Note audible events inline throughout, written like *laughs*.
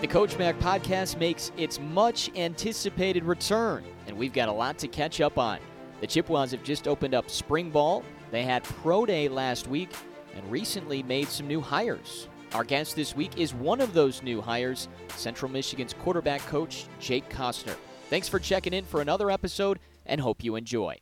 The Coach Mac podcast makes its much anticipated return, and we've got a lot to catch up on. The Chippewas have just opened up spring ball, they had Pro Day last week, and recently made some new hires. Our guest this week is one of those new hires, Central Michigan's quarterback coach, Jake Kostner. Thanks for checking in for another episode, and hope you enjoy.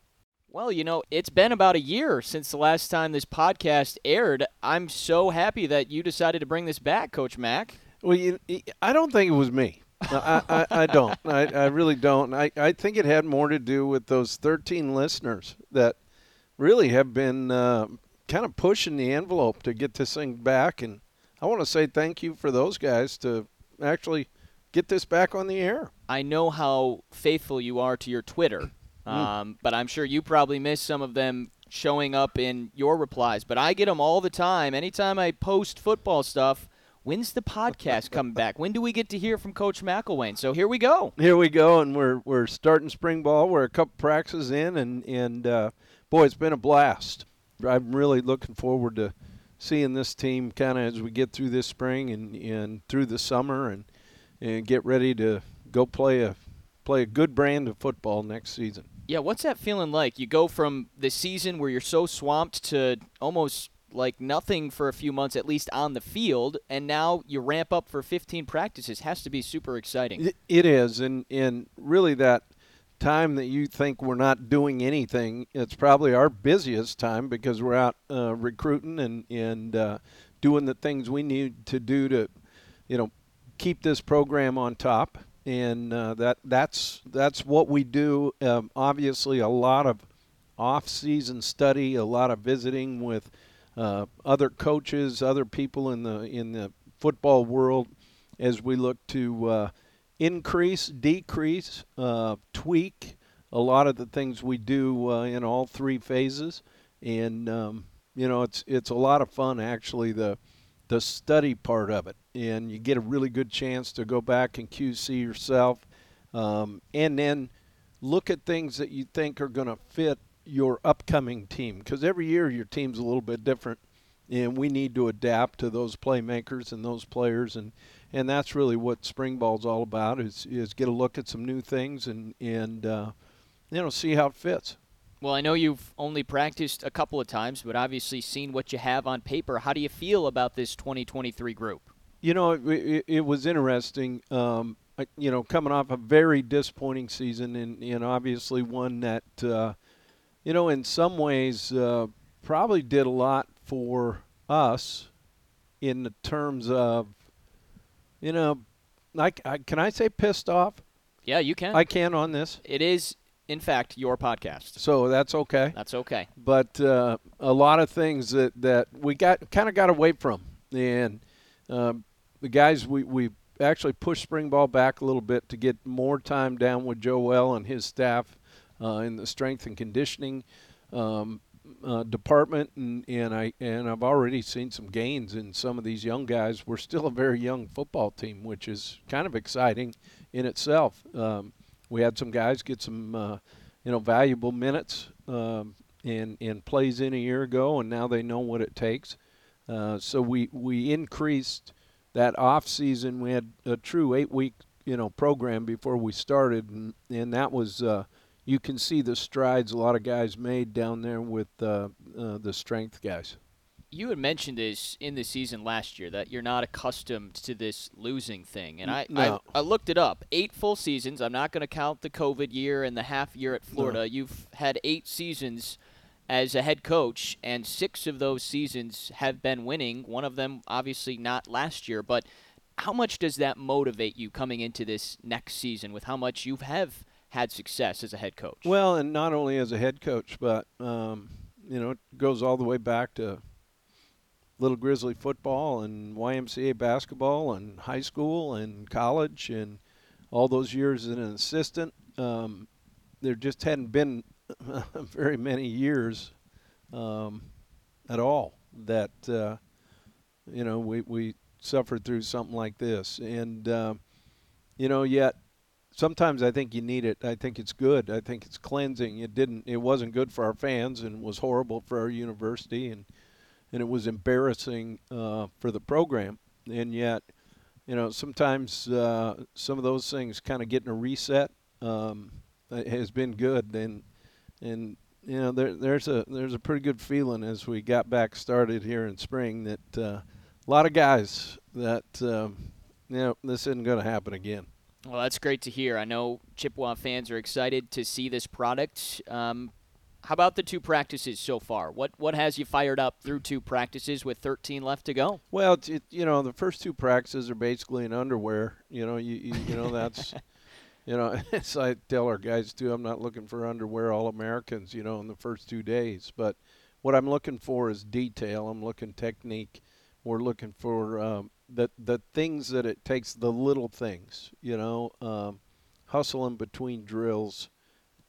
Well, you know, it's been about a year since the last time this podcast aired. I'm so happy that you decided to bring this back, Coach Mac. Well, you, I don't think it was me. I, I, I, don't. I, I really don't. I, I think it had more to do with those 13 listeners that really have been uh, kind of pushing the envelope to get this thing back. And I want to say thank you for those guys to actually get this back on the air. I know how faithful you are to your Twitter, mm. um, but I'm sure you probably miss some of them showing up in your replies. But I get them all the time. Anytime I post football stuff – When's the podcast coming back? When do we get to hear from Coach McElwain? So here we go. Here we go, and we're we're starting spring ball. We're a couple practices in, and and uh, boy, it's been a blast. I'm really looking forward to seeing this team kind of as we get through this spring and and through the summer, and and get ready to go play a play a good brand of football next season. Yeah, what's that feeling like? You go from the season where you're so swamped to almost like nothing for a few months, at least on the field, and now you ramp up for 15 practices. Has to be super exciting. It is, and and really that time that you think we're not doing anything, it's probably our busiest time because we're out uh, recruiting and and uh, doing the things we need to do to, you know, keep this program on top. And uh, that that's that's what we do. Um, obviously, a lot of off-season study, a lot of visiting with uh, other coaches, other people in the in the football world, as we look to uh, increase, decrease, uh, tweak a lot of the things we do uh, in all three phases, and um, you know it's it's a lot of fun actually the the study part of it, and you get a really good chance to go back and QC yourself, um, and then look at things that you think are going to fit your upcoming team because every year your team's a little bit different and we need to adapt to those playmakers and those players and and that's really what spring ball's all about is is get a look at some new things and and uh, you know see how it fits well, I know you've only practiced a couple of times, but obviously seen what you have on paper. How do you feel about this 2023 group? You know, it, it, it was interesting. Um, you know, coming off a very disappointing season, and, and obviously one that uh, you know, in some ways, uh, probably did a lot for us in the terms of, you know, like I, can I say pissed off? Yeah, you can. I can on this. It is, in fact, your podcast. So that's okay. That's okay. But uh, a lot of things that, that we got kind of got away from, and um, the guys we we actually pushed spring ball back a little bit to get more time down with Joel and his staff in the strength and conditioning um, uh, department, and, and I and I've already seen some gains in some of these young guys. We're still a very young football team, which is kind of exciting in itself. Um, we had some guys get some uh, you know valuable minutes um, and and plays in a year ago, and now they know what it takes. Uh, so we we increased that off season. We had a true eight week you know program before we started, and and that was uh, you can see the strides a lot of guys made down there with uh, uh, the strength guys. You had mentioned this in the season last year that you're not accustomed to this losing thing, and I no. I, I, looked it up. Eight full seasons. I'm not going to count the COVID year and the half year at Florida. No. You've had eight seasons as a head coach, and six of those seasons have been winning. One of them, obviously, not last year, but how much does that motivate you coming into this next season with how much you have had success as a head coach. Well, and not only as a head coach, but um, you know, it goes all the way back to Little Grizzly football and YMCA basketball and high school and college and all those years as an assistant. Um, there just hadn't been *laughs* very many years um, at all that uh, you know we we suffered through something like this, and uh, you know yet sometimes I think you need it. I think it's good. I think it's cleansing. It didn't. It wasn't good for our fans, and was horrible for our university, and and it was embarrassing uh, for the program. And yet, you know, sometimes uh, some of those things kind of getting a reset um, has been good, and and you know there, there's a there's a pretty good feeling as we got back started here in spring that uh, a lot of guys that um, you know this isn't going to happen again. Well, that's great to hear. I know Chippewa fans are excited to see this product. Um, how about the two practices so far? What what has you fired up through two practices with 13 left to go? Well, it, you know, the first two practices are basically in underwear. You know, you you, you know that's *laughs* you know, *laughs* as I tell our guys too, I'm not looking for underwear all Americans, you know, in the first two days. But what I'm looking for is detail. I'm looking technique. We're looking for um, the the things that it takes, the little things, you know, um, hustling between drills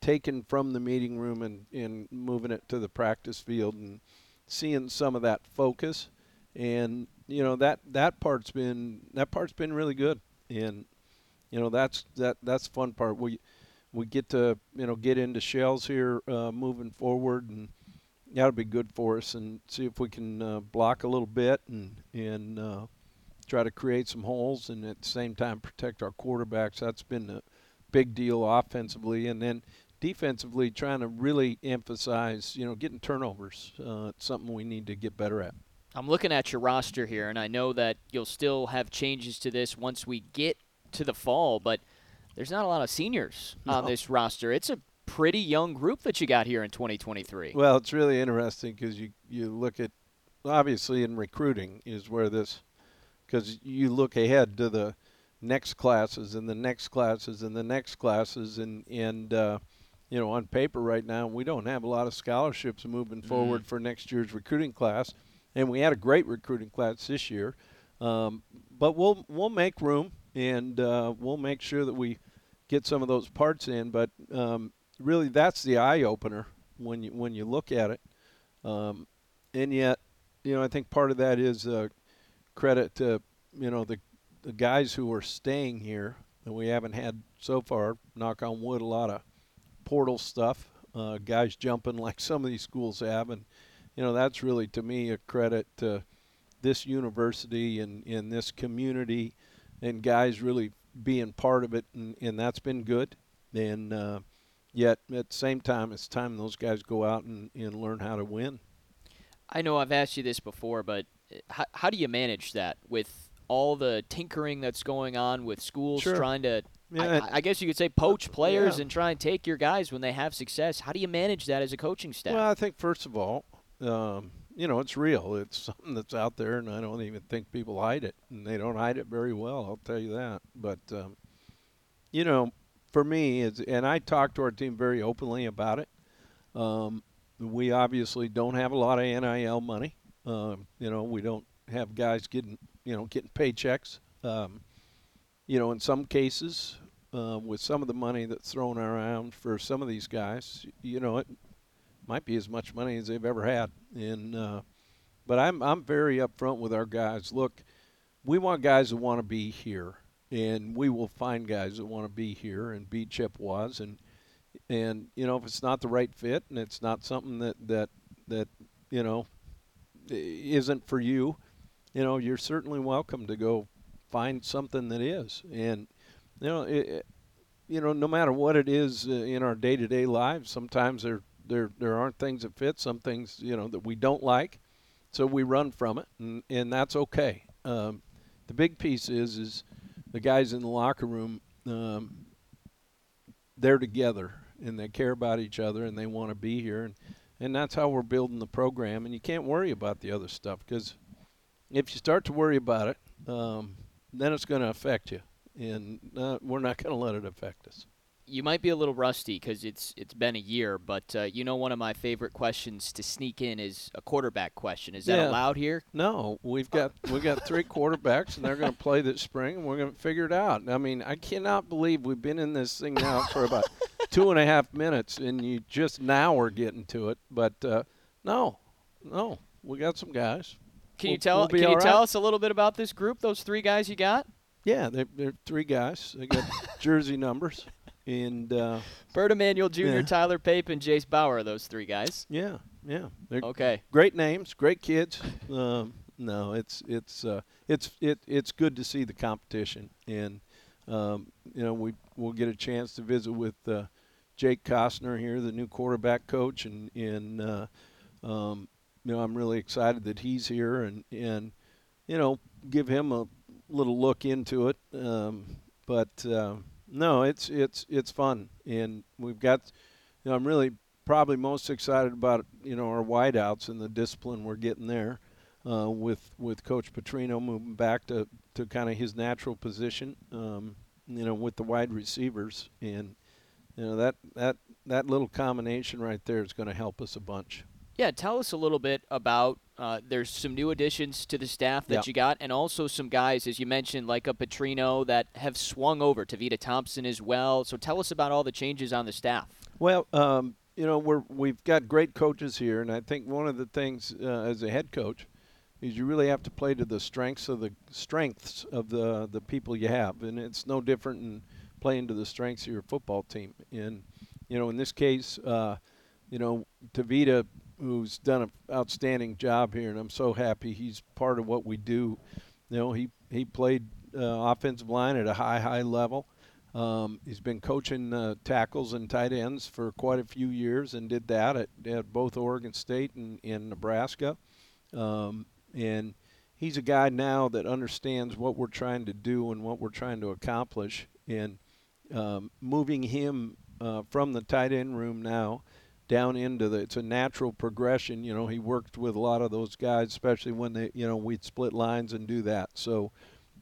taken from the meeting room and, and moving it to the practice field and seeing some of that focus. And you know that that part's been that part's been really good. And you know that's that that's the fun part. We we get to you know get into shells here uh, moving forward and that'll be good for us and see if we can uh, block a little bit and and uh, try to create some holes and at the same time protect our quarterbacks that's been a big deal offensively and then defensively trying to really emphasize, you know, getting turnovers. Uh, it's something we need to get better at. I'm looking at your roster here, and I know that you'll still have changes to this once we get to the fall, but there's not a lot of seniors no. on this roster. It's a pretty young group that you got here in 2023. Well, it's really interesting because you, you look at, obviously, in recruiting is where this, because you look ahead to the next classes and the next classes and the next classes, and, and, uh, you know, on paper right now, we don't have a lot of scholarships moving forward mm. for next year's recruiting class, and we had a great recruiting class this year. Um, but we'll we'll make room, and uh, we'll make sure that we get some of those parts in. But um, really, that's the eye opener when you when you look at it. Um, and yet, you know, I think part of that is uh, credit to you know the the guys who are staying here, and we haven't had so far. Knock on wood, a lot of portal stuff, uh, guys jumping *laughs* like some of these schools have, and you know that's really to me a credit to this university and in this community, and guys really being part of it, and, and that's been good. And uh, yet at the same time, it's time those guys go out and, and learn how to win. I know I've asked you this before, but how, how do you manage that with all the tinkering that's going on with schools sure. trying to yeah, I, I, guess you could say poach players yeah. and try and take your guys when they have success. How do you manage that as a coaching staff? Well, I think first of all, um, you know, it's real. It's *laughs* something that's out there, and I don't even think people hide it, and they don't hide it very well. I'll tell you that. But um, you know, for me, it's, and I talk to our team very openly about it. Um, we obviously don't have a lot of NIL money. Um, you know, we don't have guys getting you know getting paychecks. Um, you know, in some cases, uh, with some of the money that's thrown around for some of these guys, you know, it might be as much money as they've ever had. And uh, but I'm I'm very upfront with our guys. Look, we want guys that want to be here, and we will find guys that want to be here and be Chippewas. And and you know, if it's not the right fit and it's not something that that that you know isn't for you, you know, you're certainly welcome to go find something that is. And you know, it, you know, no matter what it is uh, in our day-to-day lives, sometimes there there there aren't things that fit. Some things you know that we don't like, so we run from it, and and that's okay. Um, the big piece is is the guys in the locker room. Um, they're together and they care about each other and they want to be here and and that's how we're building the program and you can't worry about the other stuff because if you start to worry about it um, then it's going to affect you, and uh, we're not going to let it affect us. You might be a little rusty because it's it's been a year, but uh, you know one of my favorite questions to sneak in is a quarterback question. Is that yeah. allowed here? No, we've got we've got three quarterbacks, and they're going to play this spring, and we're going to figure it out. I mean, I cannot believe we've been in this thing now for about two and a half minutes, and you just now are getting to it. But uh, no, no, we got some guys. Can we'll, you tell? We'll can you right. tell us a little bit about this group? Those three guys you got? Yeah, they're, they're three guys. They got *laughs* jersey numbers, and uh, Bert Emanuel Jr., yeah. Tyler Pape, and Jase Bauer. Are those three guys. Yeah, yeah. They're okay. Great names, great kids. Um, no, it's it's uh, it's it, it's good to see the competition, and um, you know we we'll get a chance to visit with uh, Jake Kostner here, the new quarterback coach, and and uh, um, you know I'm really excited that he's here, and and you know give him a little look into it. Um, but uh, no, it's it's it's fun, and we've got. You know, I'm really probably most excited about you know our wideouts and the discipline we're getting there. Uh, with with Coach Petrino moving back to, to kind of his natural position, um, you know, with the wide receivers, and you know that that that little combination right there is going to help us a bunch. Yeah, tell us a little bit about. Uh, there's some new additions to the staff that you got, and also some guys, as you mentioned, like a Petrino that have swung over. Tavita Thompson as well. So tell us about all the changes on the staff. Well, um, you know, we're we've got great coaches here, and I think one of the things uh, as a head coach is you really have to play to the strengths of the strengths of the the people you have, and it's no different in playing to the strengths of your football team. And you know, in this case, uh, you know, Tavita, who's done an outstanding job here, and I'm so happy he's part of what we do. You know, he he played uh, offensive line at a high high level. Um, he's been coaching uh, tackles and tight ends for quite a few years and did that at, at both Oregon State and in Nebraska. Um, and he's a guy now that understands what we're trying to do and what we're trying to accomplish. And um, moving him uh, from the tight end room now down into the it's a natural progression. You know, he worked with a lot of those guys, especially when they you know we'd split lines and do that. So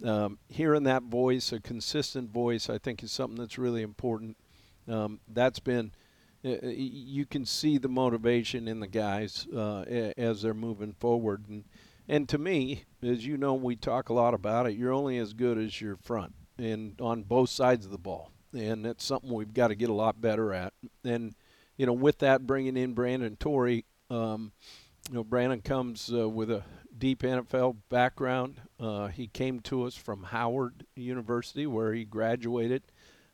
um, hearing that voice, a consistent voice, I think is something that's really important. Um, that's been uh, uh you can see the motivation in the guys uh, as they're moving forward and and to me, as you know, we talk a lot about it. You're only as good as your front, and on both sides of the ball, and that's something we've got to get a lot better at. And you know, with that, bringing in Brandon Torrey, um, you know, Brandon comes uh, with a deep NFL background. Uh, he came to us from Howard University, where he graduated.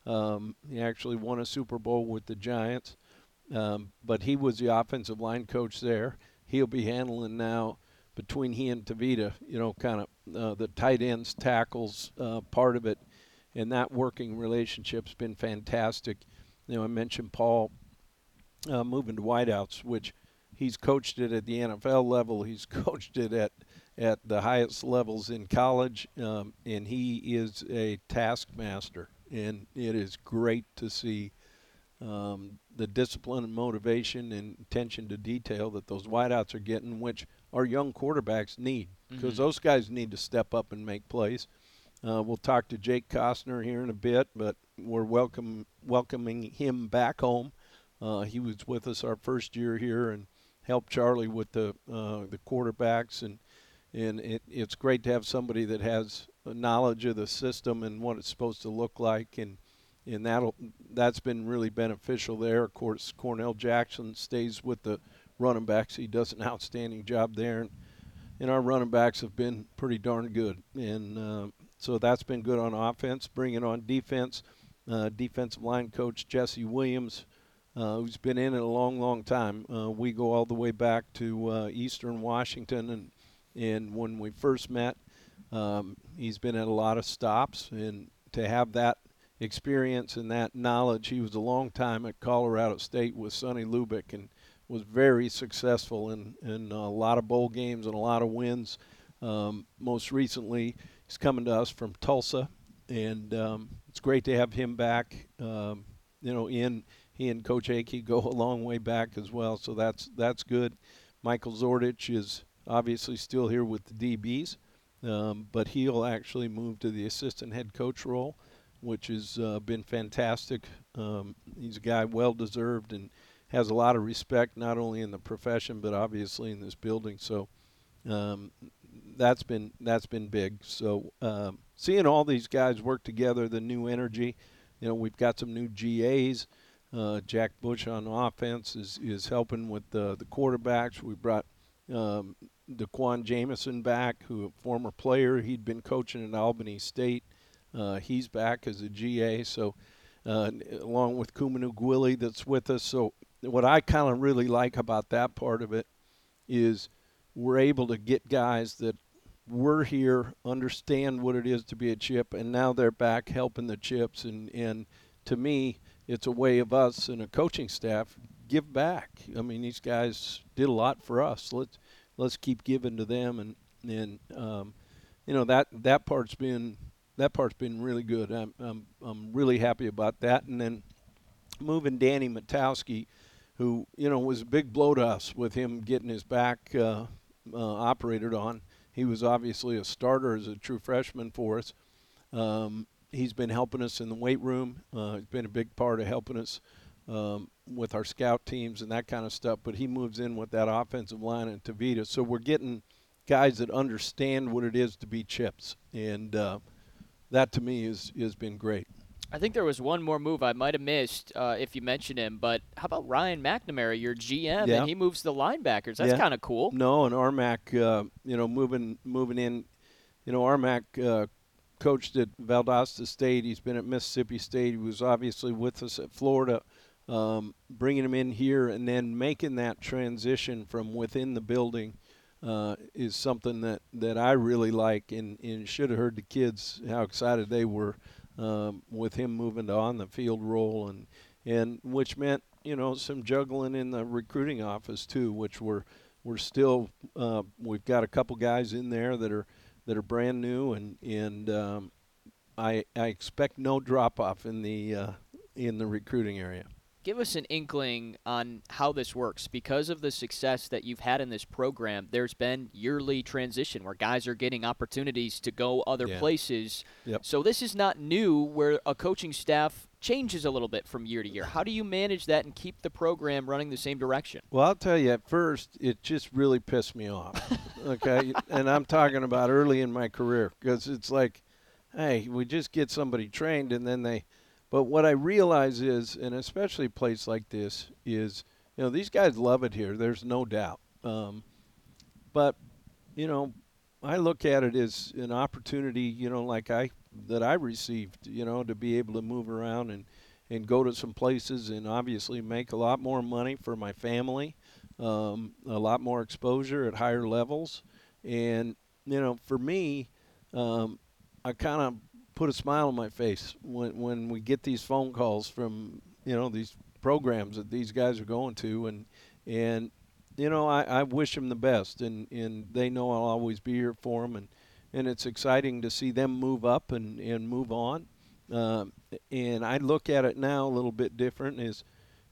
Um, he actually won a Super Bowl with the Giants, um, but he was the offensive line coach there. He'll be handling now between he and Tavita, you know, kind of uh, the tight ends, tackles uh, part of it, and that working relationship's been fantastic. You know, I mentioned Paul uh, moving to wideouts, which he's coached it at the NFL level. He's *laughs* coached it at at the highest levels in college, um, and he is a taskmaster. And it is great to see um, the discipline and motivation and attention to detail that those wideouts are getting, which our young quarterbacks need because mm-hmm. those guys need to step up and make plays. Uh, we'll talk to Jake Kostner here in a bit, but we're welcome welcoming him back home. Uh, he was with us our first year here and helped Charlie with the uh, the quarterbacks, and and it, it's great to have somebody that has knowledge of the system and what it's supposed to look like, and and that'll that's been really beneficial there. Of course, Cornell Jackson stays with the running backs. He does an outstanding job there, and, and our running backs have been pretty darn good. And uh, so that's been good on offense. Bringing on defense, uh, defensive line coach Jesse Williams, uh, who's been in it a long, long time. Uh, we go all the way back to uh, Eastern Washington, and and when we first met, um, he's been at a lot of stops, and to have that experience and that knowledge, he was a long time at Colorado State with Sonny Lubick, and was very successful in, in a lot of bowl games and a lot of wins. Um, most recently, he's coming to us from Tulsa, and um, it's great to have him back. Um, you know, in he and Coach Akey go a long way back as well, so that's that's good. Michael Zordich is obviously still here with the DBs, um, but he'll actually move to the assistant head coach role, which has uh, been fantastic. Um, he's a guy well deserved and has a lot of respect not only in the profession but obviously in this building. So um, that's been that's been big. So um, seeing all these guys work together, the new energy. You know, we've got some new GAs. Uh, Jack Bush on offense is, is helping with the, the quarterbacks. We brought um, Daquan Jameson back, who a former player. He'd been coaching at Albany State. Uh, he's back as a GA. So, uh, along with Kumanu Gwilly that's with us. So what I kind of really like about that part of it is we're able to get guys that were here, understand what it is to be a chip, and now they're back helping the chips. And, and to me, it's a way of us and a coaching staff give back. I mean, these guys did a lot for us. Let's let's keep giving to them, and and um, you know that that part's been that part's been really good. I'm I'm I'm really happy about that. And then moving Danny Matowski, who you know was a big blow to us with him getting his back uh, uh, operated on. He was obviously a starter as a true freshman for us. Um, he's been helping us in the weight room. Uh, he's been a big part of helping us um, with our scout teams and that kind of stuff. But he moves in with that offensive line in Tavita, so we're getting guys that understand what it is to be chips, and uh, that to me is has been great. I think there was one more move I might have missed uh, if you mentioned him, but how about Ryan McNamara, your GM, Yeah. and he moves the linebackers? That's Yeah. kind of cool. No, and Armac, uh, you know, moving moving in, you know, Armac uh, coached at Valdosta State. He's been at Mississippi State. He was obviously with us at Florida. Um, bringing him in here and then making that transition from within the building uh, is something that, that I really like, and, and should have heard the kids how excited they were um, with him moving to on the field role, and and which meant you know some juggling in the recruiting office too, which we're we're still uh, we've got a couple guys in there that are that are brand new, and and um, I I expect no drop off in the uh, in the recruiting area. Give us an inkling on how this works. Because of the success that you've had in this program, there's been yearly transition where guys are getting opportunities to go other Yeah. places. Yep. So this is not new where a coaching staff changes a little bit from year to year. How do you manage that and keep the program running the same direction? Well, I'll tell you, at first, it just really pissed me off. *laughs* okay, and I'm talking about early in my career because it's like, hey, we just get somebody trained, and then they. But what I realize is, and especially a place like this, is you know these guys love it here. There's no doubt. Um, but you know, I look at it as an opportunity. You know, like I that I received. You know, to be able to move around and and go to some places and obviously make a lot more money for my family, um, a lot more exposure at higher levels, and you know, for me, um, I kind of put a smile on my face when when we get these phone calls from you know these programs that these guys are going to, and and you know, I, I wish them the best, and, and they know I'll always be here for them, and, and it's exciting to see them move up and, and move on. Um, and I look at it now a little bit different. Is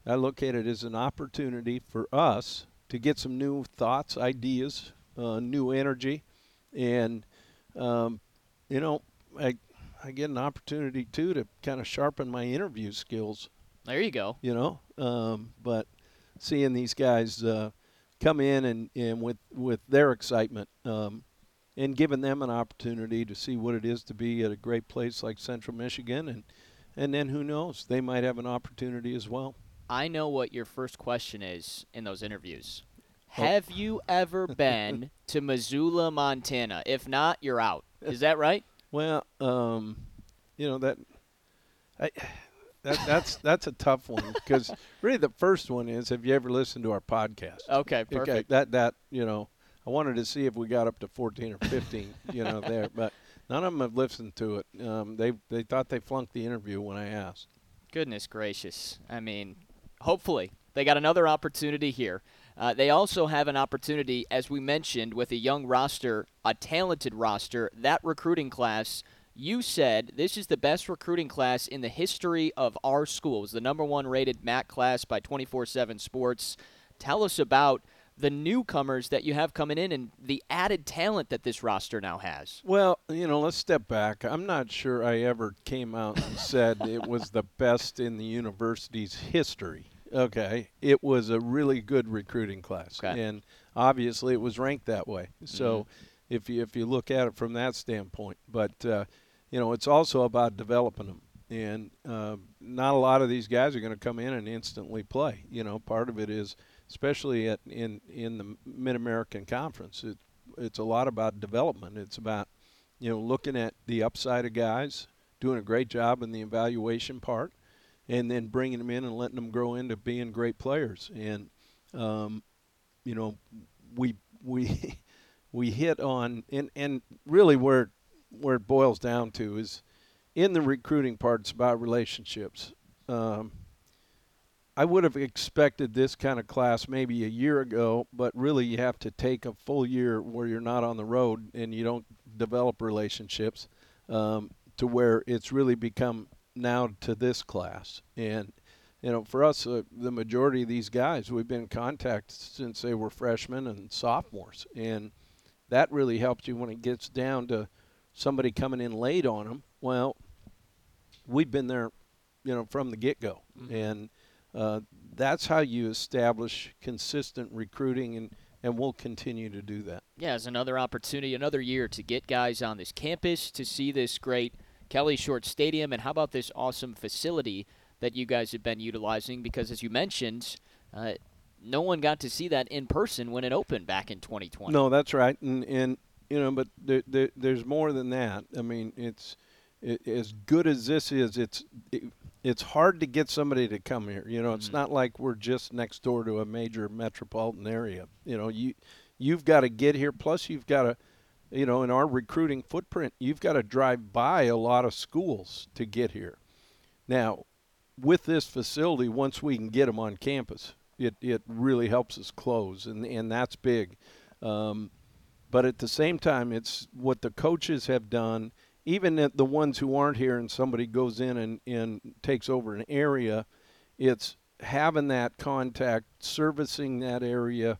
I look at it as an opportunity for us to get some new thoughts, ideas, uh, new energy, and um, you know, I I get an opportunity too to kind of sharpen my interview skills There you go. you know. Um, but seeing these guys uh, come in and, and with with their excitement um, and giving them an opportunity to see what it is to be at a great place like Central Michigan, and and then who knows, they might have an opportunity as well. I know what your first question is in those interviews. Oh. Have you ever been *laughs* to Missoula, Montana? If not, you're out. Is that right? Well, um, you know that. I, that, that's that's a tough one because really the first one is have you ever listened to our podcast? Okay, perfect. Okay, that that you know, I wanted to see if we got up to 14 or 15, you know, there, but none of them have listened to it. Um, they they thought they flunked the interview when I asked. Goodness gracious. I mean, hopefully they got another opportunity here. Uh, they also have an opportunity, as we mentioned, with a young roster, a talented roster. That recruiting class, you said this is the best recruiting class in the history of our school. It the number one rated MAC class by 24 7 Sports. Tell us about the newcomers that you have coming in and the added talent that this roster now has. Well, you know, let's step back. I'm not sure I ever came out and said it was the best in the university's history. Okay, it was a really good recruiting class, Okay. and obviously it was ranked that way. So, if you if you look at it from that standpoint, but uh, you know, it's also about developing them, and uh, not a lot of these guys are going to come in and instantly play. You know, part of it is, especially at in in the Mid American Conference, it, it's a lot about development. It's about you know looking at the upside of guys, doing a great job in the evaluation part, and then bringing them in and letting them grow into being great players. And um, you know, we we *laughs* we hit on and and really where where it boils down to is in the recruiting part it's about relationships. Um, I would have expected this kind of class maybe a year ago, but really you have to take a full year where you're not on the road and you don't develop relationships um, to where it's really become now to this class. And you know, for us, uh, the majority of these guys we've been in contact since they were freshmen and sophomores, and that really helps you when it gets down to somebody coming in late on them. Well, we've been there, you know, from the get go, mm-hmm. and uh, that's how you establish consistent recruiting and and we'll continue to do that. Yeah, it's another opportunity, another year to get guys on this campus to see this great Kelly Short Stadium, and how about this awesome facility that you guys have been utilizing? Because as you mentioned, uh, no one got to see that in person when it opened back in 2020. No, that's right, and and you know, but there, there, there's more than that. I mean, it's it, as good as this is. It's it, it's hard to get somebody to come here. You know, it's mm-hmm. not like we're just next door to a major metropolitan area. You know, you you've got to get here. Plus, you've got to, you know, in our recruiting footprint, you've got to drive by a lot of schools to get here. Now, with this facility, once we can get them on campus, it it really helps us close, and and that's big. Um, but at the same time, it's what the coaches have done even the ones who aren't here and somebody goes in and, and takes over an area, it's having that contact, servicing that area,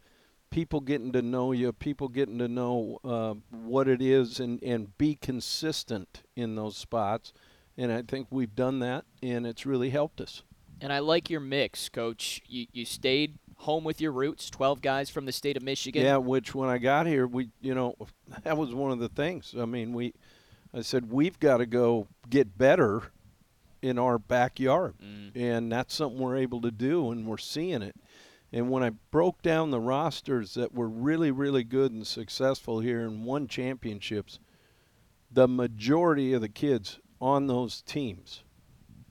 people getting to know you, people getting to know uh, what it is, and, and be consistent in those spots. And I think we've done that, and it's really helped us. And I like your mix, Coach. You, you stayed home with your roots, 12 guys from the state of Michigan. Yeah, which when I got here, we, you know, *laughs* that was one of the things. I mean, we – I said, we've got to go get better in our backyard. Mm. And that's something we're able to do, and we're seeing it. And when I broke down the rosters that were really, really good and successful here and won championships, the majority of the kids on those teams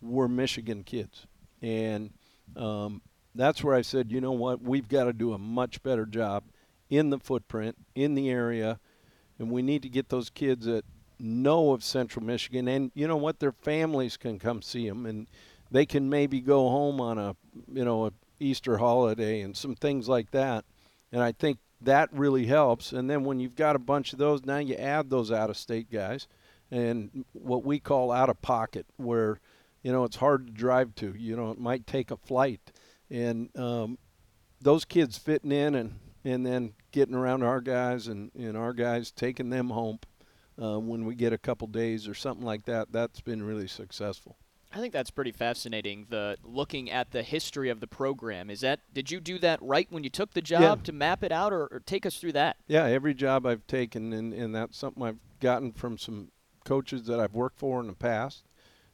were Michigan kids. And um, that's where I said, you know what, we've got to do a much better job in the footprint, in the area, and we need to get those kids that know of Central Michigan, and you know what, their families can come see them, and they can maybe go home on a you know a Easter holiday and some things like that. And I think that really helps. And then when you've got a bunch of those, now you add those out-of-state guys, and what we call out of pocket, where you know it's hard to drive to. You know, it might take a flight, and um, those kids fitting in and and then getting around our guys and, and our guys taking them home uh, when we get a couple days or something like that. That's been really successful. I think that's pretty fascinating. The looking at the history of the program is that did you do that right when you took the job yeah. to map it out, or, or, take us through that? Yeah, every job I've taken, and, and that's something I've gotten from some coaches that I've worked for in the past,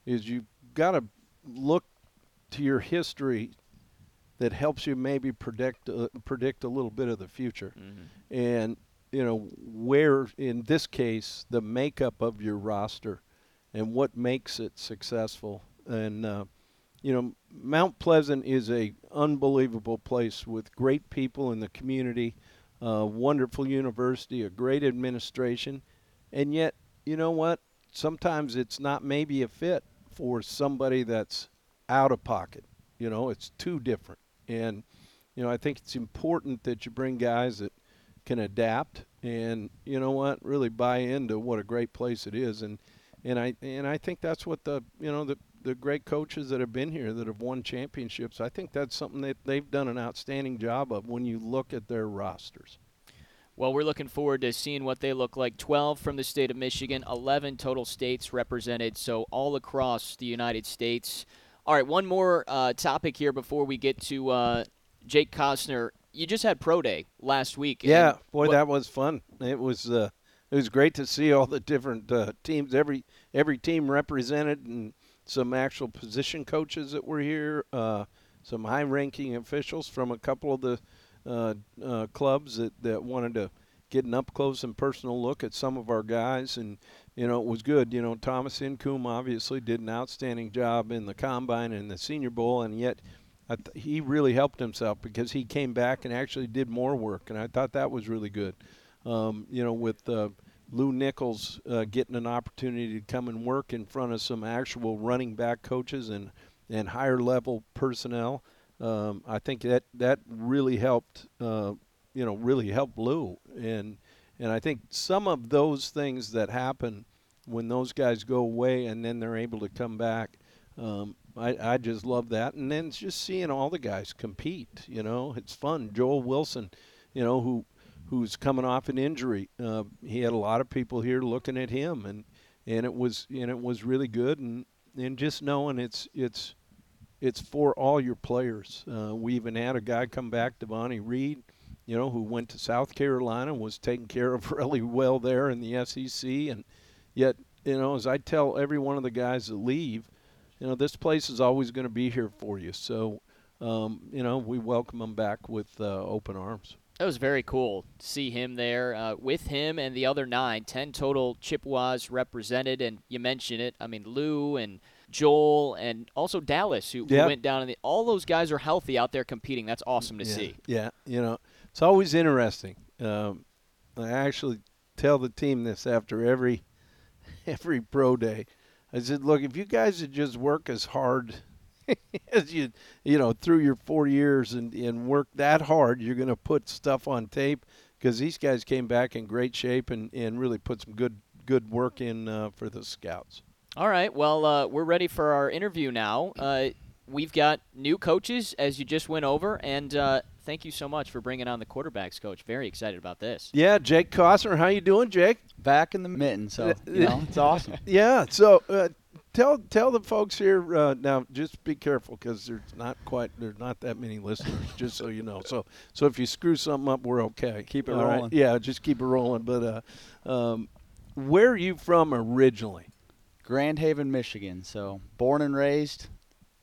is you've got to look to your history that helps you maybe predict uh, predict a little bit of the future, mm-hmm. and you know, where in this case the makeup of your roster and what makes it successful. And uh, you know, Mount Pleasant is a unbelievable place with great people in the community, uh, wonderful university, a great administration, and yet you know what? Sometimes it's not maybe a fit for somebody that's out of pocket. You know, it's too different. And you know, I think it's important that you bring guys that can adapt and you know what really buy into what a great place it is and and I and I think that's what the you know the the great coaches that have been here that have won championships I think that's something that they've done an outstanding job of when you look at their rosters. Well, we're looking forward to seeing what they look like. 12 from the state of Michigan, 11 total states represented, so all across the United States. All right, one more uh, topic here before we get to uh, Jake Kostner you just had pro day last week. Yeah, boy, that was fun. It was uh, it was great to see all the different uh, teams. Every every team represented, and some actual position coaches that were here. Uh, some high-ranking officials from a couple of the uh, uh, clubs that, that wanted to get an up close and personal look at some of our guys, and you know it was good. You know Thomas Incoom obviously did an outstanding job in the combine and the Senior Bowl, and yet th- he really helped himself because he came back and actually did more work, and I thought that was really good. Um, you know, with uh, Lew Nichols uh, getting an opportunity to come and work in front of some actual running back coaches and and higher level personnel. Um, I think that that really helped. Uh, you know, really helped Lew, and and I think some of those things that happen when those guys go away and then they're able to come back. Um, I, I just love that, and then just seeing all the guys compete. You know, it's fun. Joel Wilson, you know, who who's coming off an injury. Uh, he had a lot of people here looking at him, and and it was and it was really good, and and just knowing it's it's it's for all your players. Uh, we even had a guy come back, Devonni Reed, you know, who went to South Carolina, and was taken care of *laughs* really well there in the SEC, and yet you know, as I tell every one of the guys that leave, you know, this place is always going to be here for you. So, um, you know, we welcome them back with uh, open arms. That was very cool to see him there uh, with him and the other nine, ten total Chippewas represented. And you mentioned it. I mean, Lew and Joel and also Dallas, who, yep. went down. And all those guys are healthy out there competing. That's awesome to yeah. see. Yeah, you know, it's always interesting. Um, I actually tell the team this after every *laughs* every pro day. I said, look, if you guys would just work as hard *laughs* as you, you know, through your four years and, and work that hard, you're going to put stuff on tape because these guys came back in great shape and, and really put some good good work in uh, for the scouts. All right. Well, uh, we're ready for our interview now. Uh, we've got new coaches, as you just went over, and uh, thank you so much for bringing on the quarterbacks coach. Very excited about this. Yeah, Jake Kostner, how you doing, Jake? Back in the mitten, so you *laughs* know it's awesome. Yeah. So uh, tell tell the folks here uh, now. Just be careful because there's not quite there's not that many listeners. just so you know. So so if you screw something up, we're okay. Keep it All rolling. Right? Yeah, just keep it rolling. But uh, um, where are you from originally? Grand Haven, Michigan. So born and raised,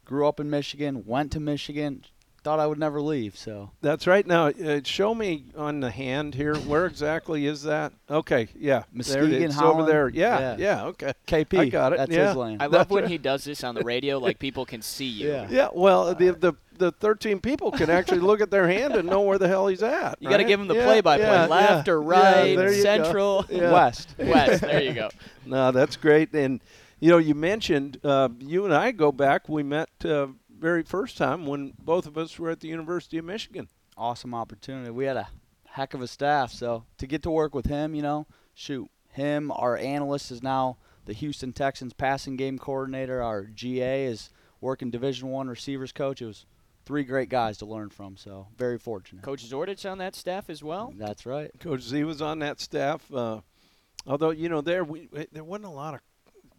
grew up in Michigan, went to Michigan, thought I would never leave. So that's right. Now, uh, show me on the hand here. Where exactly is that? Okay, yeah, Muskegon, there it is. Holland. over there. Yeah, yeah, Yeah. okay. KP, I got it. That's yeah. his lane. I love That's when right. he does this on the radio, like *laughs* people can see you. Yeah. Yeah, well, the the the 13 people can actually look at their hand and know where the hell he's at. You got to give him the play-by-play, left yeah. or right, there central, *laughs* Yeah. West. *laughs* west. There you go. No, that's great. And you know, you mentioned uh, you and I go back. We met uh, very first time when both of us were at the University of Michigan. Awesome opportunity. We had a heck of a staff, so to get to work with him, you know, shoot, him, our analyst is now the Houston Texans passing game coordinator. Our GA is working Division One receivers coach. It was three great guys to learn from, so very fortunate. Coach Zordich on that staff as well. That's right. Coach Z was on that staff. Uh, although you know there we there wasn't a lot of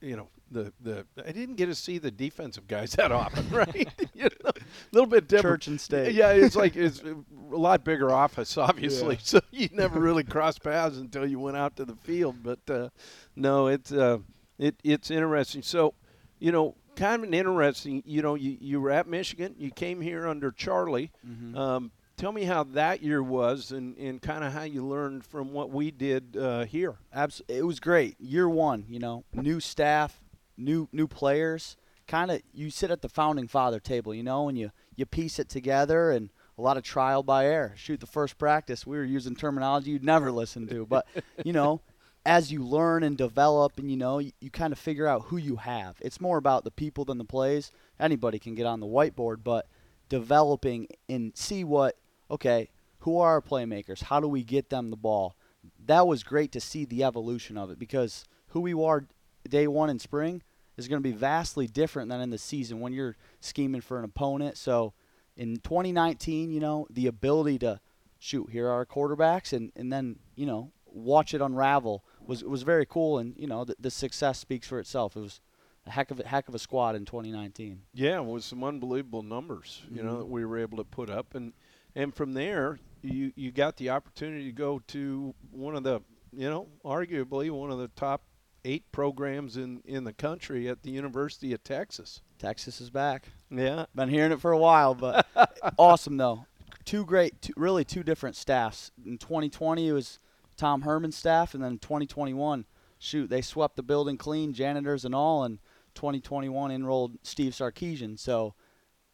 you know the the I didn't get to see the defensive guys *laughs* that often, *laughs* right? *laughs* you know, a little bit different. Church and state. Yeah, it's like it's a lot bigger office, obviously. Yeah. So you never really crossed paths until you went out to the field. But uh, no, it's uh, it it's interesting. So you know, kind of an interesting. You know, you you were at Michigan. You came here under Charlie. Mhm. Um, tell me how that year was, and and kind of how you learned from what we did uh, here. Abs- it was great. Year one, you know, new staff, new new players. Kind of, you sit at the founding father table, you know, and you you piece it together, and a lot of trial by error. Shoot, the first practice, we were using terminology you'd never listen to, but *laughs* you know, as you learn and develop, and you know, you, you kind of figure out who you have. It's more about the people than the plays. Anybody can get on the whiteboard, but developing and see what okay, who are our playmakers? How do we get them the ball? That was great to see the evolution of it because who we are day one in spring is going to be vastly different than in the season when you're scheming for an opponent. So in 2019, you know, the ability to shoot, here are our quarterbacks, and, and then, you know, watch it unravel was was very cool. And, you know, the, the success speaks for itself. It was a heck of a, heck of a squad in 2019. Yeah, with some unbelievable numbers, you know, Mhm. that we were able to put up, and and from there, you you got the opportunity to go to one of the, you know, arguably one of the top eight programs in in the country at the University of Texas. Texas is back. Yeah, Been hearing it for a while, but *laughs* awesome though. Two great, two, really two different staffs. In 2020, it was Tom Herman's staff, and then 2021, shoot, they swept the building clean, janitors and all. And 2021 enrolled Steve Sarkisian. So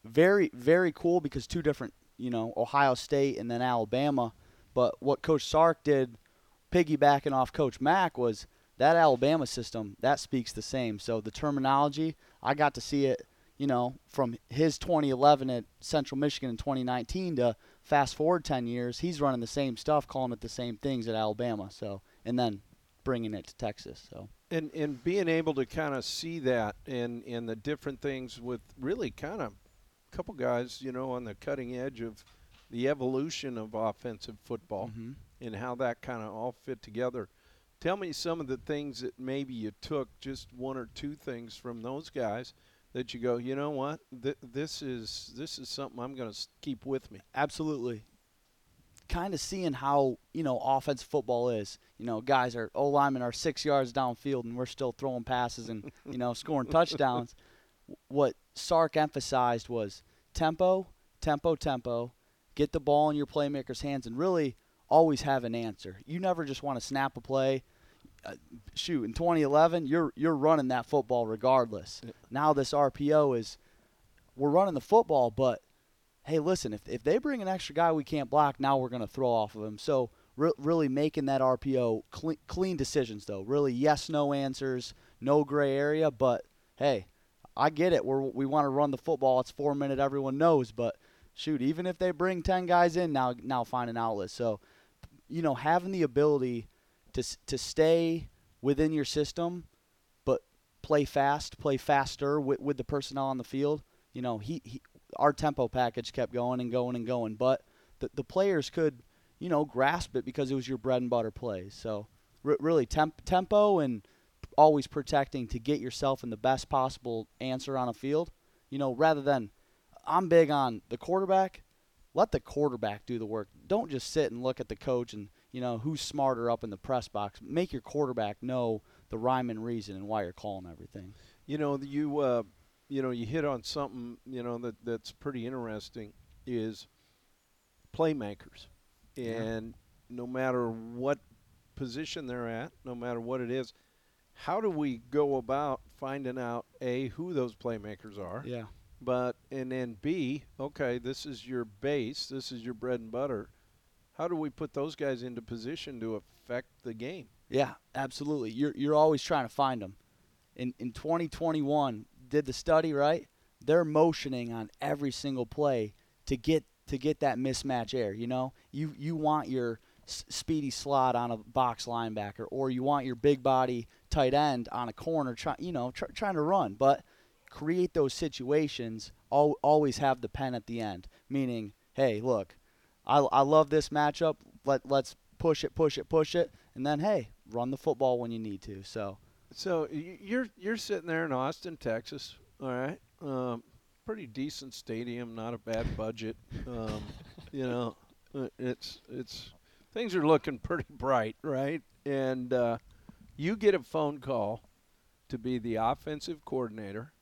very, very cool because two different, you know, Ohio State and then Alabama. But what Coach Sark did piggybacking off Coach Mack was that Alabama system that speaks the same. So the terminology, I got to see it, you know, from his 2011 at Central Michigan in 2019 to fast forward 10 years, he's running the same stuff, calling it the same things at Alabama. So and then bringing it to Texas. So and and being able to kind of see that and and the different things with really kind of a couple guys, you know, on the cutting edge of the evolution of offensive football mm-hmm. and how that kind of all fit together. Tell me some of the things that maybe you took, just one or two things from those guys that you go, you know what, Th- this is this is something I'm going to keep with me. Absolutely. Kind of seeing how you know offensive football is. You know, guys are O linemen are six yards downfield, and we're still throwing passes and you know scoring touchdowns. What Sark emphasized was tempo, tempo, tempo. Get the ball in your playmaker's hands, and really always have an answer. You never just want to snap a play. Uh, shoot, in 2011, you're you're running that football regardless. Yeah. Now this RPO is we're running the football, but hey, listen, if if they bring an extra guy we can't block, now we're going to throw off of him. So re- really making that RPO clean, clean decisions though. Really yes no answers, no gray area, but hey, I get it. We we want to run the football. It's 4 minute everyone knows, but shoot, even if they bring 10 guys in now now find an outlet. So you know, having the ability to to stay within your system, but play fast, play faster with, with the personnel on the field. You know, he, he our tempo package kept going and going and going, but the the players could, you know, grasp it because it was your bread and butter plays. So r- really temp- tempo and always protecting to get yourself in the best possible answer on a field. You know, rather than I'm big on the quarterback. Let the quarterback do the work. Don't just sit and look at the coach and you know, who's smarter up in the press box. Make your quarterback know the rhyme and reason and why you're calling everything. You know, you uh, you know, you hit on something, you know, that that's pretty interesting is playmakers. And yeah. no matter what position they're at, no matter what it is, how do we go about finding out a who those playmakers are? Yeah. But and then B, okay, this is your base, this is your bread and butter how do we put those guys into position to affect the game? Yeah, absolutely. You're you're always trying to find them. In in 2021, did the study right? They're motioning on every single play to get to get that mismatch air. You know, you you want your speedy slot on a box linebacker, or you want your big body tight end on a corner, try, you know, tr- trying to run, but create those situations. Al- always have the pen at the end, meaning, hey, look, I, I love this matchup. Let let's push it, push it, push it, and then hey, run the football when you need to. So. So you're you're sitting there in Austin, Texas. All right, um, pretty decent stadium, not a bad budget. Um, *laughs* you know, uh, it's it's things are looking pretty bright, right? And uh, you get a phone call to be the offensive coordinator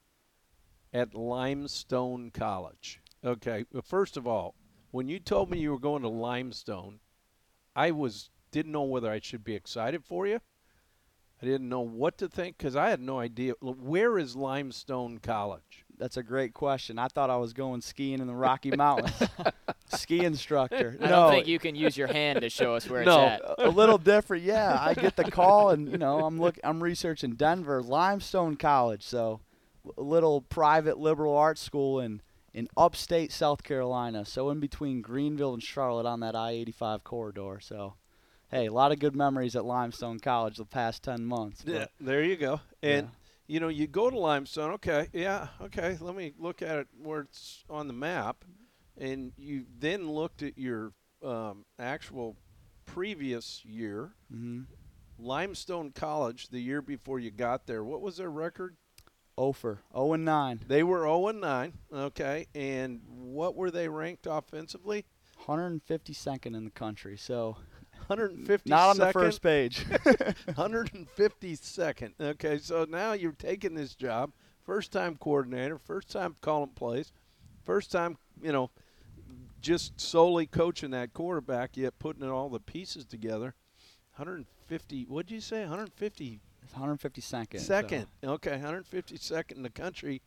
at Limestone College. Okay, well, first of all, when you told me you were going to Limestone, I was didn't know whether I should be excited for you. I didn't know what to think because I had no idea. Where is Limestone College? That's a great question. I thought I was going skiing in the *laughs* Rocky Mountains. Ski instructor. I no. don't think you can use your hand to show us where no. it's at. *laughs* A little different, yeah. I get the call, and you know, I'm look, I'm researching Denver Limestone College, so a little private liberal arts school, and in upstate South Carolina, so in between Greenville and Charlotte on that I-85 corridor. So, hey, a lot of good memories at Limestone College the past 10 months. Yeah, there you go. And yeah. you know, you go to Limestone, okay, yeah, okay, let me look at it where it's on the map. And you then looked at your um, actual previous year. Mm-hmm. Limestone College, the year before you got there, what was their record? Ofer, 0 and 9. They were 0 and 9. Okay, and what were they ranked offensively? 152nd in the country. So 150. Not on the first page. *laughs* 152nd. Okay, so now you're taking this job, first time coordinator, first time calling plays, first time you know, just solely coaching that quarterback, yet putting all the pieces together. 150. What did you say? 150 152nd. Second. So. Okay, 152nd in the country,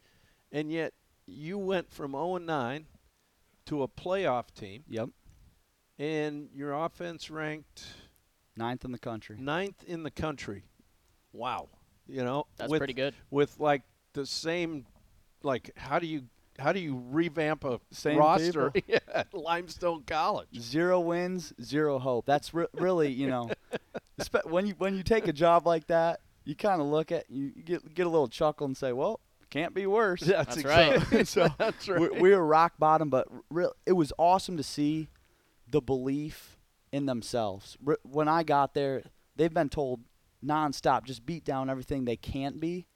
and yet you went from 0 and 9 to a playoff team. Yep. And your offense ranked Ninth in the country. ninth in the country. Wow, you know That's with, pretty good. With like the same, like how do you how do you revamp a Same roster *laughs* yeah, at Limestone College? Zero wins, zero hope. That's re- really, you know, *laughs* when you when you take a job like that, you kind of look at you, you get get a little chuckle and say, "Well, can't be worse." That's, That's right. *laughs* so *laughs* that's we, right. we were rock bottom, but real, it was awesome to see the belief in themselves. R- when I got there, they've been told nonstop, just beat down everything they can't be.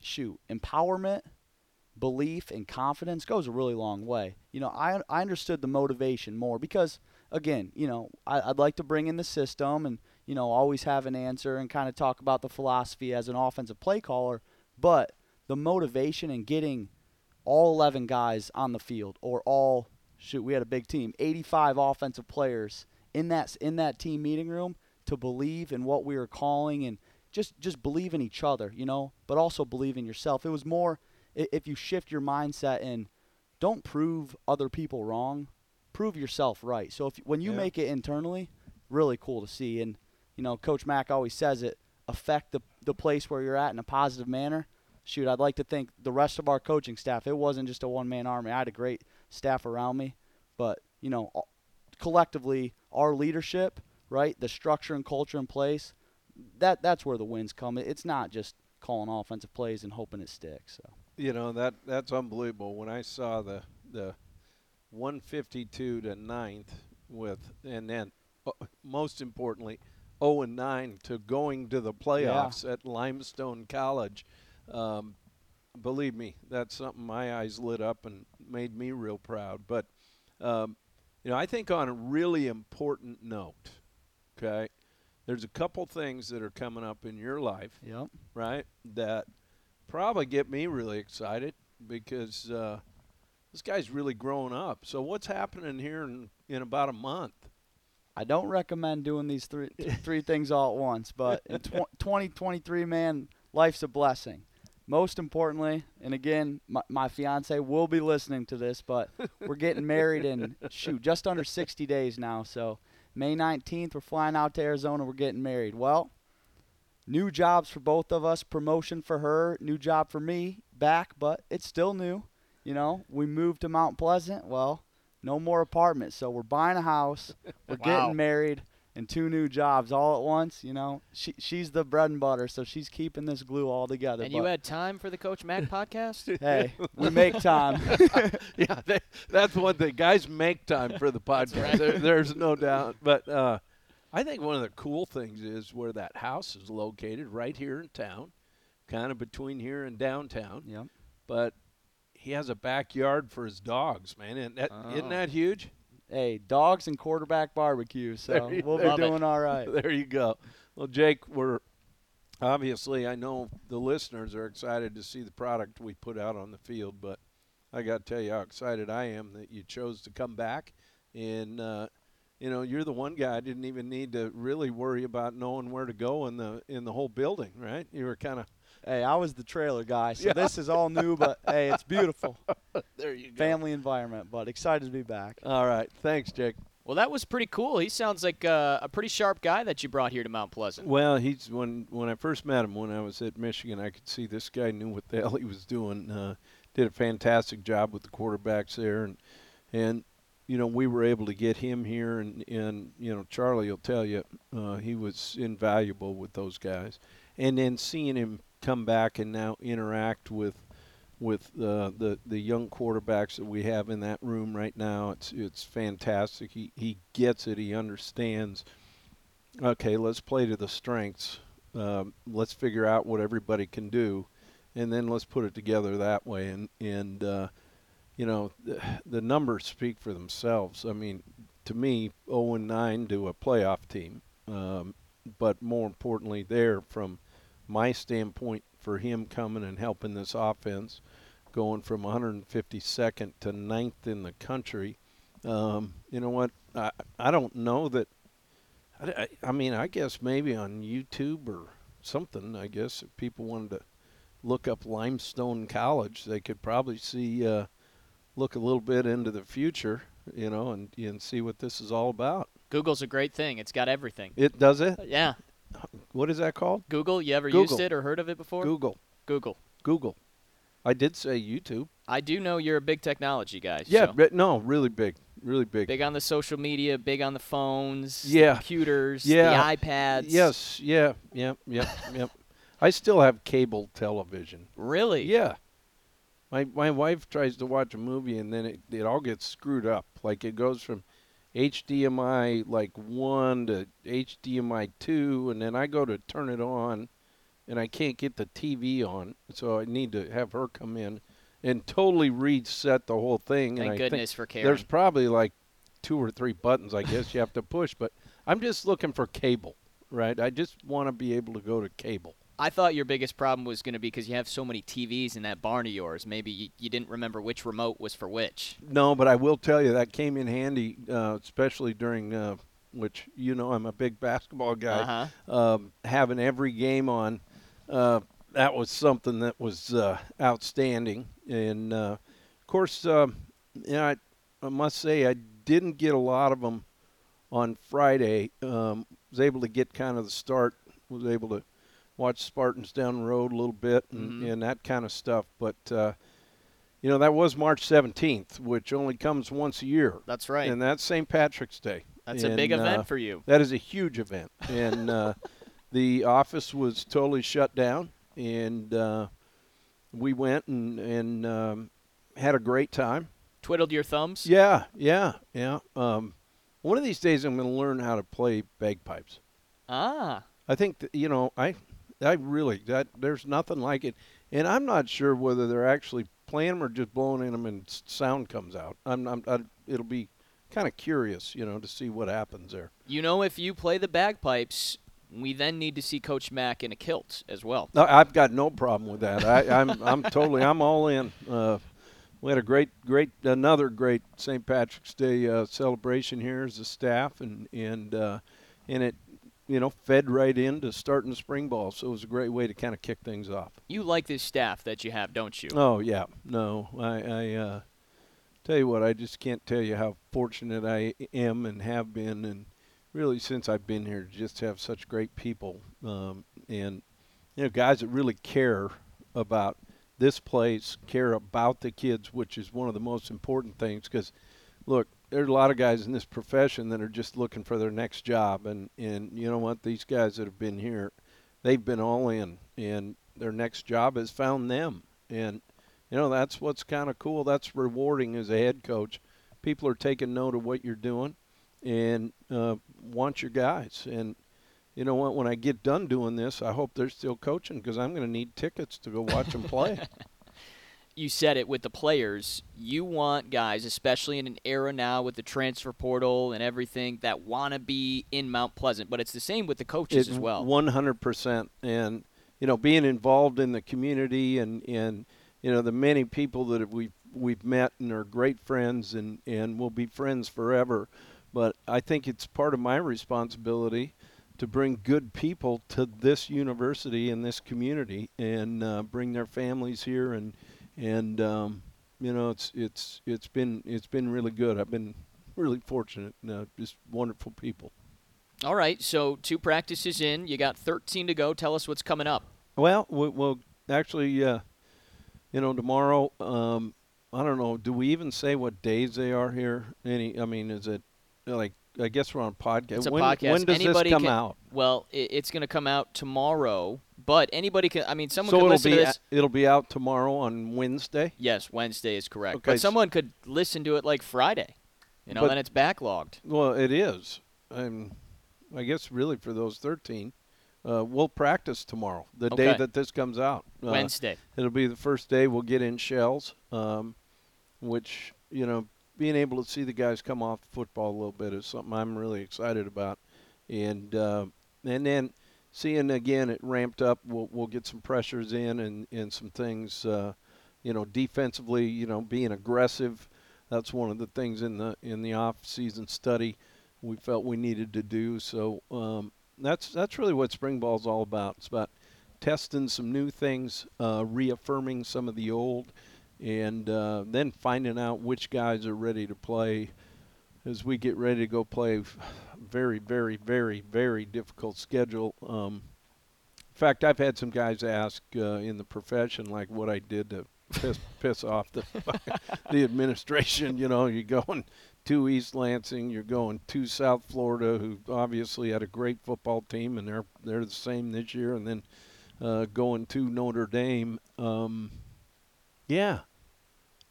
Shoot, empowerment, belief, and confidence goes a really long way. You know, I I understood the motivation more because again, you know, I, I'd like to bring in the system and you know always have an answer and kind of talk about the philosophy as an offensive play caller, but the motivation and getting all 11 guys on the field or all shoot we had a big team 85 offensive players in that in that team meeting room to believe in what we were calling and just just believe in each other you know but also believe in yourself. It was more if you shift your mindset and don't prove other people wrong prove yourself right. So if when you Yeah. make it internally really cool to see. And you know coach Mac always says it affect the the place where you're at in a positive manner shoot, I'd like to thank the rest of our coaching staff. It wasn't just a one man army. I had a great staff around me, but you know, collectively, our leadership, right, the structure and culture in place, that that's where the wins come. It's not just calling offensive plays and hoping it sticks. So you know that that's unbelievable. When I saw the the 152 to ninth with, and then uh, most importantly, 0 and 9 to going to the playoffs at Limestone College. Um, believe me, that's something my eyes lit up and made me real proud. But um, you know, I think on a really important note, okay, there's a couple things that are coming up in your life yep. right? That probably get me really excited because uh, this guy's really growing up. So what's happening here in, in about a month? I don't recommend doing these three *laughs* th- three things all at once, but in tw- *laughs* 2023, man, life's a blessing. Most importantly, and again, my, my fiance will be listening to this, but we're getting married in *laughs* shoot just under 60 days now. So May 19th, we're flying out to Arizona. We're getting married. Well, new jobs for both of us, promotion for her, new job for me, back, but it's still new. You know, we moved to Mount Pleasant. Well, no more apartments, so we're buying a house. *laughs* We're Wow. getting married and two new jobs all at once. You know, she she's the bread and butter, so she's keeping this glue all together. And you had time for the Coach Mac *laughs* podcast? hey, *laughs* we make time. yeah, they, that's one thing. Guys make time for the podcast. right. There, there's no doubt. But uh, I think one of the cool things is where that house is located, right here in town, kind of between here and downtown. yep. But he has a backyard for his dogs, man. And that, Oh. isn't that huge? Hey, dogs and quarterback barbecue. So you- we'll be it. doing all right. *laughs* There you go. Well, Jake, we're obviously I know the listeners are excited to see the product we put out on the field, but I got to tell you how excited I am that you chose to come back, and uh, you know you're the one guy I didn't even need to really worry about knowing where to go in the in the whole building, right? You were kind of Hey, I was the trailer guy, so Yeah. this is all new, but hey, it's beautiful. *laughs* there. You go. Family environment, but excited to be back. All right, thanks, Jake. Well, that was pretty cool. He sounds like uh, a pretty sharp guy that you brought here to Mount Pleasant. Well, he's when when I first met him when I was at Michigan, I could see this guy knew what the *laughs* hell he was doing. Uh, did a fantastic job with the quarterbacks there, and and you know we were able to get him here, and and you know Charlie will tell you uh, he was invaluable with those guys, and then seeing him come back and now interact with with uh, the the young quarterbacks that we have in that room right now, it's it's fantastic. He he gets it. He understands okay, let's play to the strengths. Um, let's figure out what everybody can do, and then let's put it together that way. And and uh, you know, the, the numbers speak for themselves. I mean, to me, 0 and 9 to a playoff team. Um, but more importantly, there from my standpoint, for him coming and helping this offense, going from 152nd to ninth in the country. Um, you know what? I I don't know that I, I- I mean, I guess maybe on YouTube or something. I guess if people wanted to look up Limestone College, they could probably see, uh, look a little bit into the future, you know, and and see what this is all about. Google's a great thing. It's got everything. It does it. Yeah. What is that called? Google, you ever Google. used it or heard of it before? Google. Google. Google. I did say YouTube. I do know you're a big technology guy. Yeah, so. but no, really big, really big. Big on the social media, big on the phones, the Yeah. computers, Yeah. the iPads. Yes, yeah, yep, yep, yep. I still have cable television. Really? Yeah. My my wife tries to watch a movie and then it, it all gets screwed up. Like it goes from HDMI like 1 to HDMI 2 and then I go to turn it on and I can't get the TV on. So I need to have her come in and totally reset the whole thing and Thank I think goodness for Karen. there's probably like two or three buttons I guess you have to push, but I'm just looking for cable, right? I just want to be able to go to cable. I thought your biggest problem was going to be because you have so many TVs in that barn of yours. Maybe you, you didn't remember which remote was for which. No, but I will tell you that came in handy, uh, especially during uh, which you know I'm a big basketball guy. Uh-huh. Um, having every game on, uh, that was something that was uh, outstanding. And uh, of course, uh, you know, I, I must say I didn't get a lot of them on Friday. Um, was able to get kind of the start. Was able to watch Spartans down the road a little bit and, Mhm. and that kind of stuff. But uh, you know, that was March 17th, which only comes once a year. That's right. And that's St. Patrick's Day. That's a big event uh, for you. That is a huge event. And uh, *laughs* the office was totally shut down. And uh, we went and, and um, had a great time. Twiddled your thumbs? Yeah, yeah, yeah. Um, one of these days, I'm going to learn how to play bagpipes. Ah. I think that, you know I I really that there's nothing like it, and I'm not sure whether they're actually playing them or just blowing in them and sound comes out. I'm, I'm I, it'll be kind of curious, you know, to see what happens there. You know, if you play the bagpipes, we then need to see Coach Mac in a kilt as well. No, I've got no problem with that. I, I'm I'm totally I'm all in. Uh, we had a great great another great St. Patrick's Day uh, celebration here as a staff, and and uh, and it you know fed right into starting the spring ball, so it was a great way to kind of kick things off. You like this staff that you have, don't you? Oh yeah, no, I, I uh, tell you what, I just can't tell you how fortunate I am and have been, and really since I've been here, just have such great people, um, and you know, guys that really care about this place, care about the kids, which is one of the most important things. Because, look, there's a lot of guys in this profession that are just looking for their next job, and and you know what, these guys that have been here, they've been all in, and their next job has found them, and you know that's what's kind of cool. That's rewarding as a head coach. People are taking note of what you're doing, and uh, want your guys. And you know what? When I get done doing this, I hope they're still coaching because I'm going to need tickets to go watch them play. *laughs* you said it with the players. You want guys, especially in an era now with the transfer portal and everything, that want to be in Mount Pleasant. But it's the same with the coaches It- as well. 100%. And you know, being involved in the community and and you know the many people that we've we've met and are great friends and and will be friends forever. But I think it's part of my responsibility to bring good people to this university and this community and uh, bring their families here and and um, you know it's it's it's been it's been really good. I've been really fortunate. Uh, just wonderful people. All right, so two practices in. You got 13 to go. Tell us what's coming up. Well, we- we'll actually, uh, you know, tomorrow. Um, I don't know. Do we even say what days they are here? Any? I mean, is it like? I guess we're on podcast. It's a when, podcast. When does Anybody this come can- out? Well, it, it's going to come out tomorrow, but anybody can. I mean, someone so could it'll listen be to this. it'll be out tomorrow on Wednesday. Yes, Wednesday is correct. Okay, But someone could listen to it like Friday. You know, But- then it's backlogged. Well, it is. Um, I guess really for those thirteen, uh, we'll practice tomorrow, the day that this comes out. Uh, Wednesday. It'll be the first day we'll get in shells, um, which you know, being able to see the guys come off the football a little bit is something I'm really excited about, and uh, and then seeing again it ramped up, we'll we'll get some pressures in and and some things, uh, you know, defensively, you know, being aggressive. That's one of the things in the in the off season study we felt we needed to do. So um, that's that's really what spring ball is all about. It's about testing some new things, uh, reaffirming some of the old, and uh, then finding out which guys are ready to play as we get ready to go play very, very, very, very difficult schedule. Um, in fact, I've had some guys ask uh, in the profession, like what I did to piss, *laughs* piss off the *laughs* the administration. You know, you're going to East Lansing, you're going to South Florida, who obviously had a great football team, and they're they're the same this year, and then uh, going to Notre Dame. Um, yeah,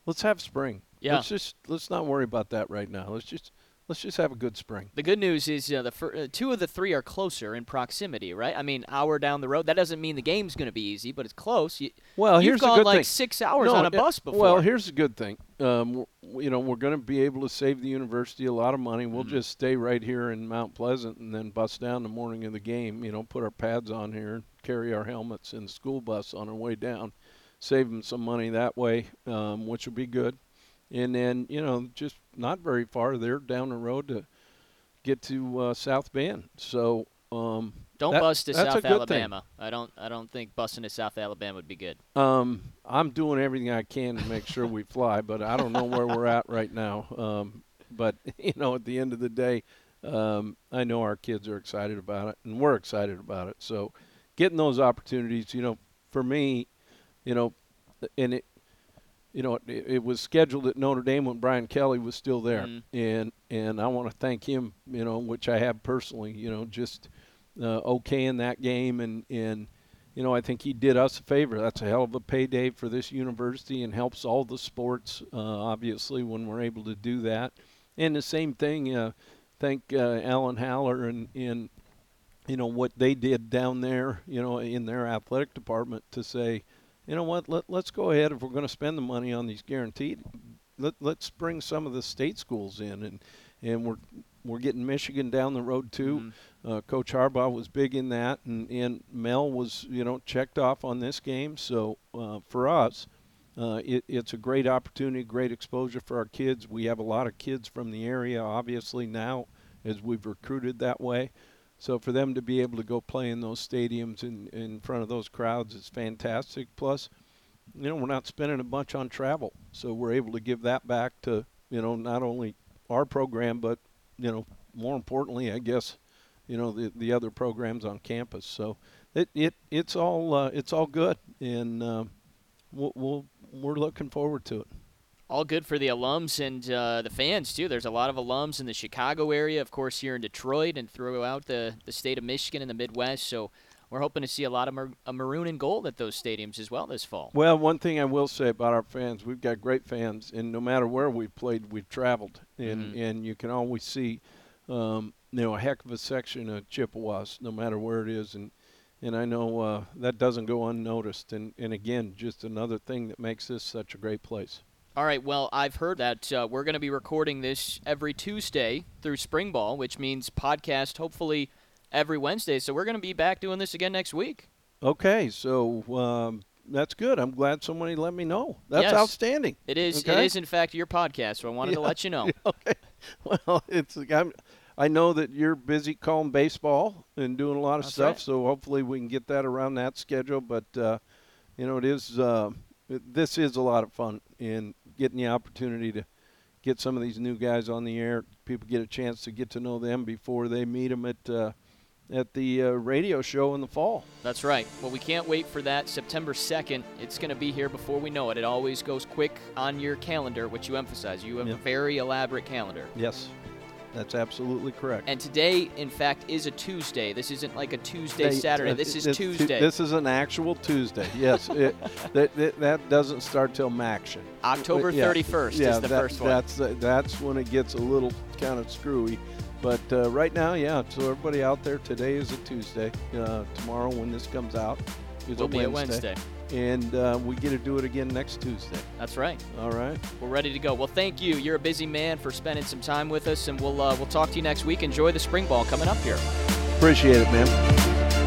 let's have spring. Yeah. Let's just let's not worry about that right now. Let's just let's just have a good spring. The good news is uh, the fir- uh, two of the three are closer in proximity, right? I mean, hour down the road. That doesn't mean the game's going to be easy, but it's close. You, Well, you've here's gone the good like thing. six hours No, on a bus before. Well, here's the good thing. Um, you know, we're going to be able to save the university a lot of money. We'll Mhm. just stay right here in Mount Pleasant and then bus down the morning of the game. You know, put our pads on here, carry our helmets in the school bus on our way down, save them some money that way, um, which will be good. And then, you know, just not very far there down the road to get to uh, South Bend. So, um, don't that- bus to South good thing. Alabama. I don't. I don't think busing to South Alabama would be good. Um, I'm doing everything I can to make sure we fly, but I don't know where we're at right now. Um, but *laughs* you know, at the end of the day, um, I know our kids are excited about it, and we're excited about it. So, getting those opportunities, you know, for me, you know, and it, you know, it, it was scheduled at Notre Dame when Brian Kelly was still there, Mhm. and and I want to thank him, you know, which I have personally, you know, just uh, okay in that game, and and you know, I think he did us a favor. That's a hell of a payday for this university and helps all the sports, uh, obviously, when we're able to do that. And the same thing, uh, thank uh, Alan Haller and, and, you know, what they did down there, you know, in their athletic department to say, you know what, let, let's go ahead if we're going to spend the money on these guaranteed. Let, let's bring some of the state schools in, and, and we're we're getting Michigan down the road too. Mhm. Uh, Coach Harbaugh was big in that, and, and Mel was, you know, checked off on this game. So uh, for us, uh, it, it's a great opportunity, great exposure for our kids. We have a lot of kids from the area, obviously now, as we've recruited that way. So for them to be able to go play in those stadiums in, in front of those crowds is fantastic. Plus, you know, we're not spending a bunch on travel, so we're able to give that back to, you know, not only our program, but you know, more importantly, I guess, you know, the the other programs on campus. So it it it's all uh, it's all good, and uh, we'll, we'll we're looking forward to it. All good for the alums and uh, the fans too. There's a lot of alums in the Chicago area, of course, here in Detroit and throughout the the state of Michigan and the Midwest. So we're hoping to see a lot of mar- a maroon and gold at those stadiums as well this fall. Well, one thing I will say about our fans, we've got great fans, and no matter where we've played, we've traveled, and Mhm. and you can always see, um, you know, a heck of a section of Chippewas, no matter where it is, and and I know uh, that doesn't go unnoticed, and and again, just another thing that makes this such a great place. All right. Well, I've heard that uh, we're going to be recording this every Tuesday through spring ball, which means podcast hopefully every Wednesday. So we're going to be back doing this again next week. Okay, so um, that's good. I'm glad somebody let me know. That's Yes. outstanding. It is. It Okay. is in fact your podcast. So I wanted to let you know. *laughs* okay. Well, it's I'm, I know that you're busy calling baseball and doing a lot of That's stuff, right. so hopefully we can get that around that schedule. But uh, you know, it is uh, it, this is a lot of fun in getting the opportunity to get some of these new guys on the air. People get a chance to get to know them before they meet them at uh, at the uh, radio show in the fall. That's right. Well, we can't wait for that September 2nd. It's going to be here before we know it. It always goes quick on your calendar, which you emphasize. You have a very elaborate calendar. Yes, that's absolutely correct. And today, in fact, is a Tuesday. This isn't like a Tuesday, They- Saturday. uh, This is Tu- Tuesday. This is an actual Tuesday. Yes, it, *laughs* that, that that doesn't start till MACtion. October Yeah, 31st yeah, is the that- first one. That's uh, that's when it gets a little kind of screwy. But uh, right now, yeah. So everybody out there, today is a Tuesday. Uh, tomorrow, when this comes out, is Will a be a Wednesday. Wednesday. And uh, we get to do it again next Tuesday. That's right. All right. We're ready to go. Well, thank you. You're a busy man for spending some time with us, and we'll uh, we'll talk to you next week. Enjoy the spring ball coming up here. Appreciate it, man.